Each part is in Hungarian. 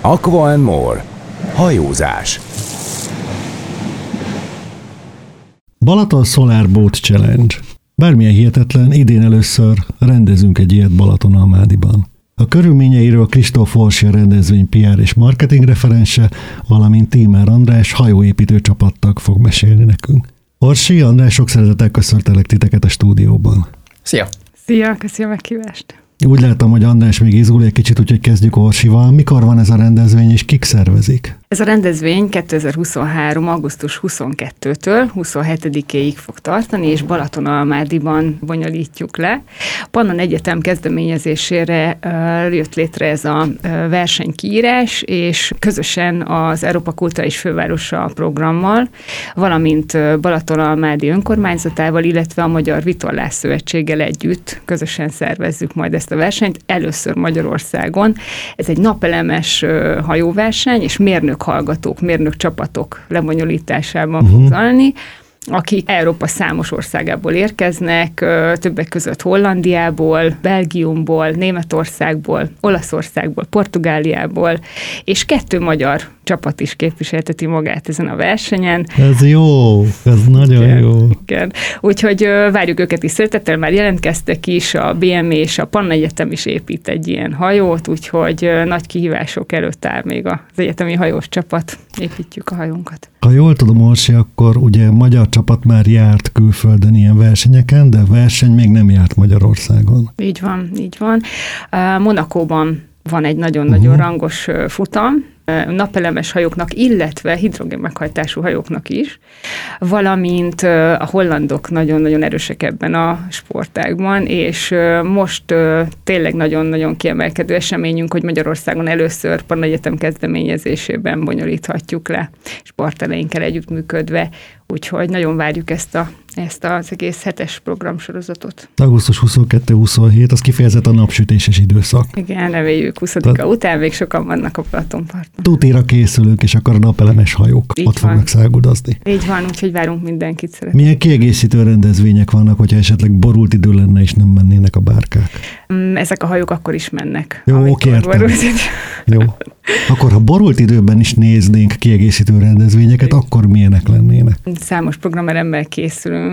Aqua and More. Hajózás. Balaton Solar Boat Challenge. Bármilyen hihetetlen, idén először rendezünk egy ilyet Balaton Almádiban. A körülményeiről Kristóf Orsia rendezvény PR és marketing referense, valamint Tímer András hajóépítő csapattag fog mesélni nekünk. Orsi, András, sok szeretettel köszöntelek titeket a stúdióban. Szia! Szia, köszi a meghívást! Úgy láttam, hogy András még izgul egy kicsit, úgyhogy kezdjük Orsival. Mikor van ez a rendezvény, és kik szervezik? Ez a rendezvény 2023. augusztus 22-től 27-ig fog tartani, és Balatonalmádiban bonyolítjuk le. Pannon Egyetem kezdeményezésére jött létre ez a versenykiírás, és közösen az Európa Kulturális Fővárosa programmal, valamint Balatonalmádi önkormányzatával, illetve a Magyar Vitorlás Szövetséggel együtt közösen szervezzük majd ezt a versenyt, először Magyarországon. Ez egy napelemes hajóverseny, és mérnök hallgatók, mérnök csapatok lebonyolításában uh-huh. fog zajlani akik Európa számos országából érkeznek, többek között Hollandiából, Belgiumból, Németországból, Olaszországból, Portugáliából, és kettő magyar csapat is képviselteti magát ezen a versenyen. Ez jó, ez nagyon igen, jó. Igen. Úgyhogy várjuk őket is szeretettel, már jelentkeztek is, a BME és a Panna Egyetem is épít egy ilyen hajót, úgyhogy nagy kihívások előtt áll még az egyetemi hajós csapat, építjük a hajónkat. Ha jól tudom, Orsi, akkor ugye magyar csapat már járt külföldön ilyen versenyeken, de verseny még nem járt Magyarországon. Így van, így van. Monakóban van egy nagyon-nagyon uh-huh. rangos futam, napelemes hajóknak, illetve hidrogén meghajtású hajóknak is, valamint a hollandok nagyon-nagyon erősek ebben a sportágban, és most tényleg nagyon-nagyon kiemelkedő eseményünk, hogy Magyarországon először Panna Egyetem kezdeményezésében bonyolíthatjuk le, sporteleinkkel együttműködve, úgyhogy nagyon várjuk ezt a ezt az egész hetes programsorozatot. Augusztus 22-27, az kifejezett a napsütéses időszak. Igen, reméljük 20 Te... után még sokan vannak a Platonparton. Tutéra készülünk, és akkor a napelemes hajók Így ott van. fognak szágudozni. Így van, úgyhogy várunk mindenkit szeretni. Milyen kiegészítő rendezvények vannak, hogyha esetleg borult idő lenne, és nem mennének a bárkák? Mm, ezek a hajók akkor is mennek. Jó, oké, értem. Jó. Akkor, ha borult időben is néznénk kiegészítő rendezvényeket, akkor milyenek lennének? Számos programeremmel készülünk,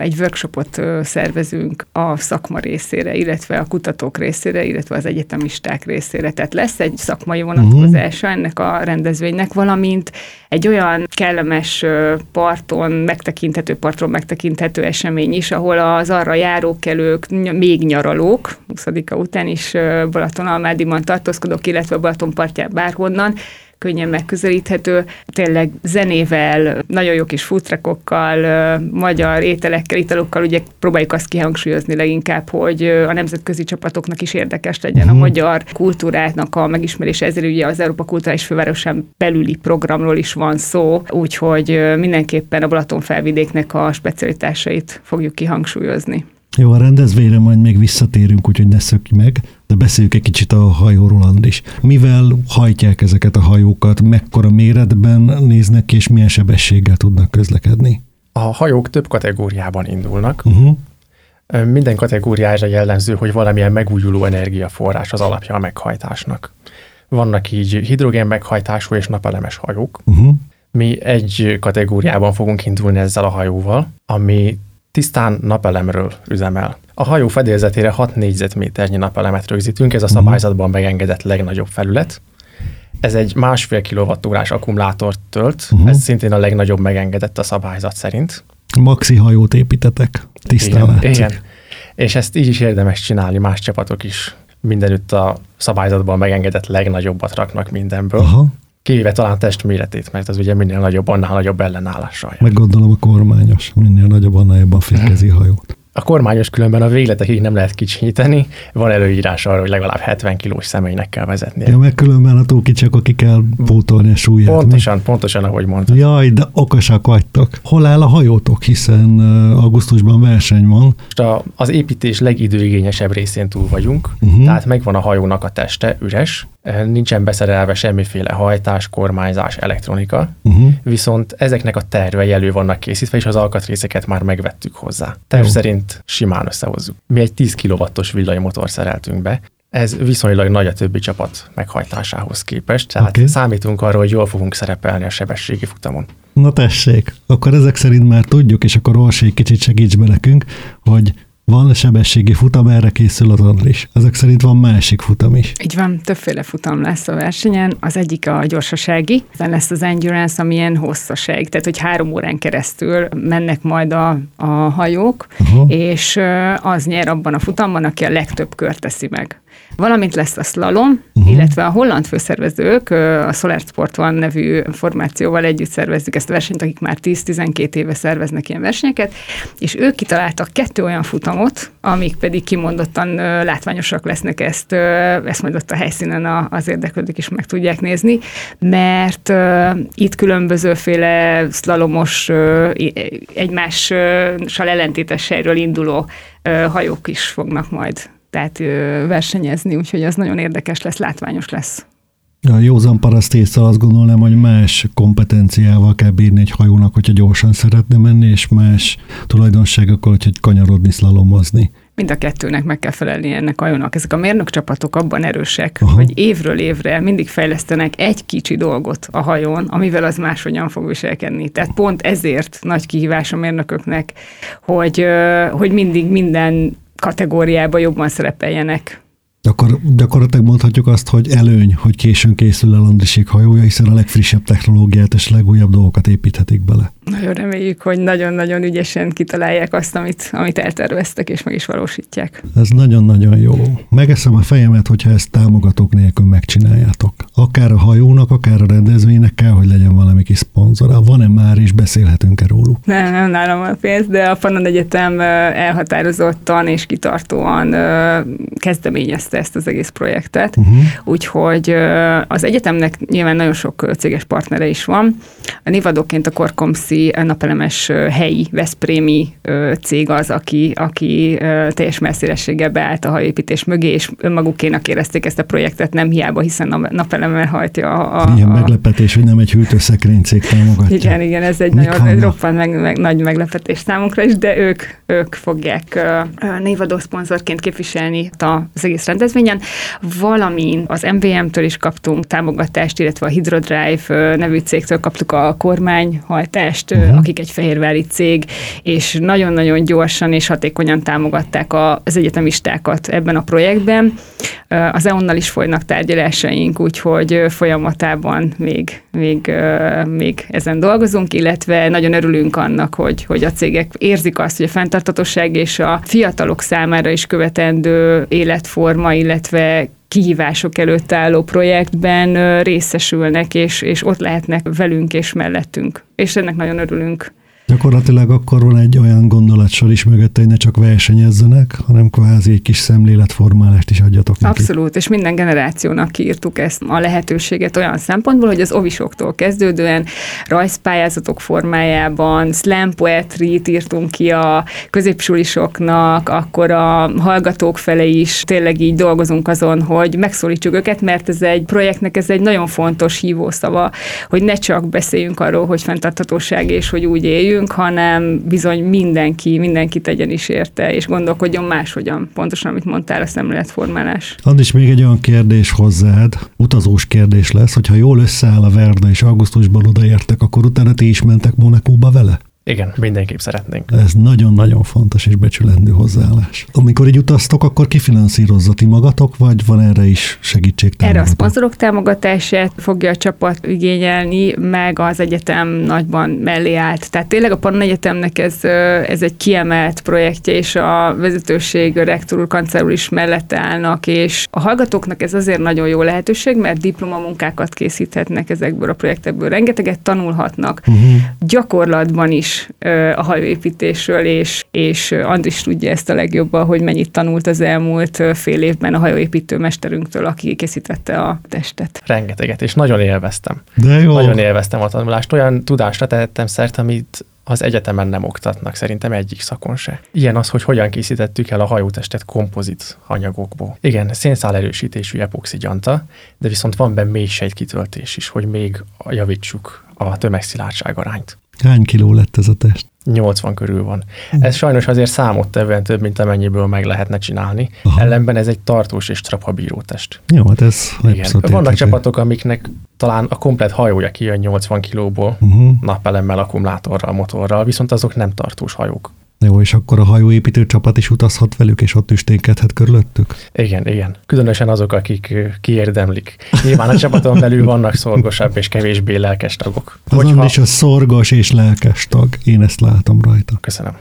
egy workshopot szervezünk a szakma részére, illetve a kutatók részére, illetve az egyetemisták részére. Tehát lesz egy szakmai vonatkozása uh-huh. ennek a rendezvénynek, valamint egy olyan kellemes parton megtekinthető, partról megtekinthető esemény is, ahol az arra járókelők, még nyaralók, 20 után is Balatonalmádiban tartózkodók, illetve Balaton partján bárhonnan, könnyen megközelíthető, tényleg zenével, nagyon jó kis futrekokkal, magyar ételekkel, italokkal, ugye próbáljuk azt kihangsúlyozni leginkább, hogy a nemzetközi csapatoknak is érdekes legyen a mhm. magyar kultúrának a megismerése, ezért ugye az Európa Kulturális Fővárosán belüli programról is van szó, úgyhogy mindenképpen a Balaton felvidéknek a specialitásait fogjuk kihangsúlyozni. Jó, a rendezvényre majd még visszatérünk, úgyhogy ne szökj meg, de beszéljük egy kicsit a hajóról is. Mivel hajtják ezeket a hajókat, mekkora méretben néznek ki, és milyen sebességgel tudnak közlekedni? A hajók több kategóriában indulnak. Uh-huh. Minden kategóriára jellemző, hogy valamilyen megújuló energiaforrás az alapja a meghajtásnak. Vannak így hidrogén meghajtású és napelemes hajók. Uh-huh. Mi egy kategóriában fogunk indulni ezzel a hajóval, ami tisztán napelemről üzemel. A hajó fedélzetére 6 négyzetméternyi napelemet rögzítünk, ez a szabályzatban megengedett legnagyobb felület. Ez egy másfél kilovattórás akkumulátort tölt, uh-huh. ez szintén a legnagyobb megengedett a szabályzat szerint. Maxi hajót építetek, tisztán igen, igen. És ezt így is érdemes csinálni, más csapatok is mindenütt a szabályzatban megengedett legnagyobbat raknak mindenből. Aha. Kivéve talán test méretét, mert az ugye minél nagyobb, annál nagyobb ellenállással. Meg gondolom a kormányos, minél nagyobb, annál jobban fékezi hajót. A kormányos különben a végletekig nem lehet kicsinyíteni, van előírás arra, hogy legalább 70 kilós személynek kell vezetni. Ja, meg különben a túl kicsik, aki kell pótolni a súlyát. Pontosan, mi? pontosan, ahogy mondtad. Jaj, de okosak vagytok. Hol áll a hajótok, hiszen augusztusban verseny van? Most a, az építés legidőigényesebb részén túl vagyunk, uh-huh. tehát megvan a hajónak a teste, üres, nincsen beszerelve semmiféle hajtás, kormányzás, elektronika, uh-huh. viszont ezeknek a tervei elő vannak készítve, és az alkatrészeket már megvettük hozzá. Terv Jó. szerint simán összehozzuk. Mi egy 10 kW-os villanymotor szereltünk be, Ez viszonylag nagy a többi csapat meghajtásához képest, tehát okay. számítunk arra, hogy jól fogunk szerepelni a sebességi futamon. Na tessék, akkor ezek szerint már tudjuk, és akkor Orsi egy kicsit segíts be nekünk, hogy van sebességi futam, erre készül az Andris. Ezek szerint van másik futam is. Így van, többféle futam lesz a versenyen. Az egyik a gyorsasági, aztán lesz az endurance, ami ilyen hosszaság, tehát hogy három órán keresztül mennek majd a, a hajók, Aha. és az nyer abban a futamban, aki a legtöbb kört teszi meg. Valamint lesz a slalom, uh-huh. illetve a holland főszervezők a Solar Sport One nevű formációval együtt szervezzük ezt a versenyt, akik már 10-12 éve szerveznek ilyen versenyeket, és ők kitaláltak kettő olyan futamot, amik pedig kimondottan látványosak lesznek ezt, ezt majd ott a helyszínen az érdeklődők is meg tudják nézni, mert itt különbözőféle szlalomos, i- egymással ellentétes helyről induló hajók is fognak majd tehát versenyezni, úgyhogy ez nagyon érdekes lesz, látványos lesz. A józan paraszt észre azt gondolnám, hogy más kompetenciával kell bírni egy hajónak, hogyha gyorsan szeretne menni, és más tulajdonságokkal, hogy kanyarodni, szlalomozni. Mind a kettőnek meg kell felelni ennek a hajónak. Ezek a mérnökcsapatok abban erősek, Aha. Hogy évről évre mindig fejlesztenek egy kicsi dolgot a hajón, amivel az máshogyan fog viselkedni. Tehát pont ezért nagy kihívás a mérnököknek, hogy, hogy mindig minden kategóriában jobban szerepeljenek. Akkor gyakorlatilag mondhatjuk azt, hogy előny, hogy későn készül el Andrisik hajója, hiszen a legfrissebb technológiát és legújabb dolgokat építhetik bele. Nagyon reméljük, hogy nagyon-nagyon ügyesen kitalálják azt, amit, amit elterveztek, és meg is valósítják. Ez nagyon-nagyon jó. Megeszem a fejemet, hogyha ezt támogatók nélkül megcsináljátok. Akár a hajónak, akár a rendezvénynek kell, hogy legyen valami kis szponzora. Van-e már, és beszélhetünk-e róluk? Nem, nem nálam a pénz, de a Pannon Egyetem elhatározottan és kitartóan ö, kezdeményezte ezt az egész projektet. Uh-huh. Úgyhogy az egyetemnek nyilván nagyon sok céges partnere is van. A névadóként a Korkomszi napelemes helyi Veszprémi cég az, aki, aki teljes messzélességgel beállt a hajóépítés mögé, és önmagukénak érezték ezt a projektet, nem hiába, hiszen a napelemmel hajtja a, a, Ilyen a, meglepetés, hogy nem egy hűtőszekrény cég támogatja. igen, igen, ez egy Mik nagyon egy roppant meg, meg, nagy meglepetés számunkra is, de ők, ők fogják névadó szponzorként képviselni az egész rendezvényen, valamint az MVM-től is kaptunk támogatást, illetve a Hydrodrive nevű cégtől kaptuk a kormányhajtást, uh-huh. akik egy fehérvári cég, és nagyon-nagyon gyorsan és hatékonyan támogatták az egyetemistákat ebben a projektben. Az EON-nal is folynak tárgyalásaink, úgyhogy folyamatában még, még, még ezen dolgozunk, illetve nagyon örülünk annak, hogy, hogy a cégek érzik azt, hogy a fenntartatosság és a fiatalok számára is követendő életforma, illetve kihívások előtt álló projektben részesülnek, és, és ott lehetnek velünk és mellettünk. És ennek nagyon örülünk. Gyakorlatilag akkor van egy olyan gondolatsor is mögötte, hogy ne csak versenyezzenek, hanem kvázi egy kis szemléletformálást is adjatok neki. Abszolút, és minden generációnak kiírtuk ezt a lehetőséget olyan szempontból, hogy az ovisoktól kezdődően rajzpályázatok formájában, slam poetry írtunk ki a középsulisoknak, akkor a hallgatók fele is tényleg így dolgozunk azon, hogy megszólítsuk őket, mert ez egy projektnek ez egy nagyon fontos hívószava, hogy ne csak beszéljünk arról, hogy fenntarthatóság és hogy úgy éljünk, hanem bizony mindenki, mindenki tegyen is érte, és gondolkodjon máshogyan, pontosan, amit mondtál, a szemléletformálás. Andis, még egy olyan kérdés hozzád, utazós kérdés lesz, hogyha jól összeáll a Verda és augusztusban odaértek, akkor utána ti is mentek Monakóba vele? Igen, mindenképp szeretnénk. Ez nagyon-nagyon fontos és becsülendő hozzáállás. Amikor így utaztok, akkor ki finanszírozza ti magatok, vagy van erre is segítség Erre a szponzorok támogatását fogja a csapat igényelni, meg az egyetem nagyban mellé állt. Tehát tényleg a Pannon Egyetemnek ez, ez egy kiemelt projektje, és a vezetőség, a rektor úr, kancár úr is mellette állnak, és a hallgatóknak ez azért nagyon jó lehetőség, mert diplomamunkákat készíthetnek ezekből a projektekből, rengeteget tanulhatnak, Uh-huh. gyakorlatban is a hajóépítésről, és, és Andris tudja ezt a legjobban, hogy mennyit tanult az elmúlt fél évben a hajóépítő mesterünktől, aki készítette a testet. Rengeteget, és nagyon élveztem. De jó. Nagyon élveztem a tanulást. Olyan tudásra tettem szert, amit az egyetemen nem oktatnak, szerintem egyik szakon se. Ilyen az, hogy hogyan készítettük el a hajótestet kompozit anyagokból. Igen, szénszál erősítésű epoxi gyanta, de viszont van benne mélysejt kitöltés is, hogy még javítsuk a tömegszilárdság arányt. Hány kiló lett ez a test? 80 körül van. Ez sajnos azért számottevően több, mint amennyiből meg lehetne csinálni. Aha. Ellenben ez egy tartós és trapabíró test. Jó, hát ez Igen. Vannak csapatok, amiknek talán a komplet hajója kijön 80 kilóból, Uh-huh. napelemmel, akkumulátorral, motorral, viszont azok nem tartós hajók. Jó, és akkor a hajóépítő csapat is utazhat velük, és ott üsténkedhet körülöttük? Igen, igen. Különösen azok, akik kiérdemlik. Nyilván a csapaton belül vannak szorgosabb és kevésbé lelkes tagok. Az Hogyha... is a szorgos és lelkes tag. Én ezt látom rajta. Köszönöm.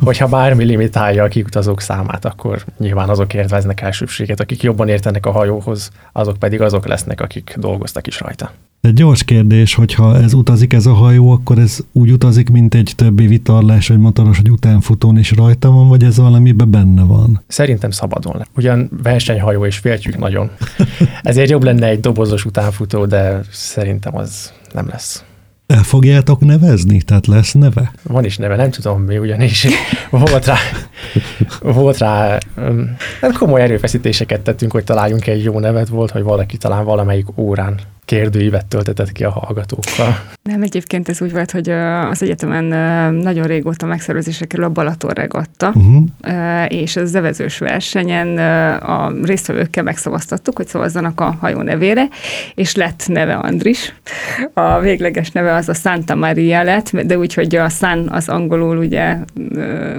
Hogyha bármi limitálja a kiutazók számát, akkor nyilván azok értveznek elsőbséget, akik jobban értenek a hajóhoz, azok pedig azok lesznek, akik dolgoztak is rajta. Egy gyors kérdés, hogyha ez utazik ez a hajó, akkor ez úgy utazik, mint egy többi vitorlás, vagy motoros, hogy utánfutón is rajta van, vagy ez valamiben benne van? Szerintem szabadon le. Ugyan versenyhajó és féltjük nagyon. Ezért jobb lenne egy dobozos utánfutó, de szerintem az nem lesz. El fogjátok nevezni? Tehát lesz neve? Van is neve, nem tudom mi, ugyanis volt rá, volt rá hát komoly erőfeszítéseket tettünk, hogy találjunk egy jó nevet, volt, hogy valaki talán valamelyik órán kérdőívet töltetett ki a hallgatókkal. Nem, egyébként ez úgy volt, hogy az egyetemen nagyon régóta megszervezésre kerül a Balaton regatta, Uh-huh. És az evezős versenyen a résztvevőkkel megszavaztattuk, hogy szavazzanak a hajó nevére, és lett neve Andris. A végleges neve az a Santa Maria lett, de úgy, hogy a Sun az angolul ugye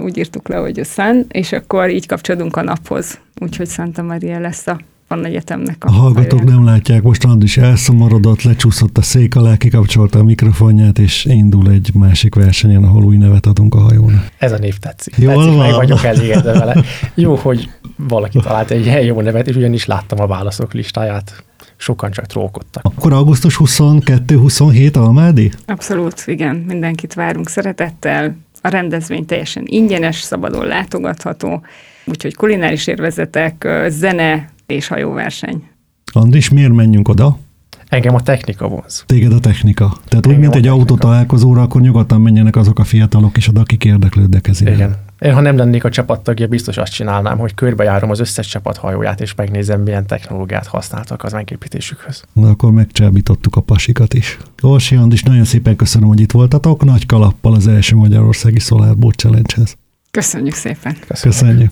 úgy írtuk le, hogy a Sun, és akkor így kapcsolódunk a naphoz. Úgyhogy Santa Maria lesz a van egyetemnek a A hallgatók nem látják, most Andris elszomorodott, lecsúszott a szék alá, kikapcsolta a mikrofonját, és indul egy másik versenyen, ahol új nevet adunk a hajónak. Ez a név tetszik. Jól tetszik, meg van. vagyok elégedve vele. Jó, hogy valaki talált egy ilyen jó nevet, és ugyanis láttam a válaszok listáját. Sokan csak trókodtak. Akkor augusztus 22-27 Almádi? Abszolút, igen, mindenkit várunk szeretettel. A rendezvény teljesen ingyenes, szabadon látogatható, úgyhogy kulináris érvezetek, zene és hajóverseny. Andris, miért menjünk oda? Engem a technika vonz. Téged a technika. Tehát úgy, Engem mint a egy technika. autó találkozóra, akkor nyugodtan menjenek azok a fiatalok is oda, akik érdeklődnek ez. Igen. Én, ha nem lennék a csapattagja, biztos azt csinálnám, hogy körbejárom az összes csapat hajóját, és megnézem, milyen technológiát használtak az megépítésükhöz. Na akkor megcsábítottuk a pasikat is. Orsi Andis, nagyon szépen köszönöm, hogy itt voltatok. Nagy kalappal az első Magyarországi Solar Boat Challenge-hez. Köszönjük szépen! Köszönöm. Köszönjük.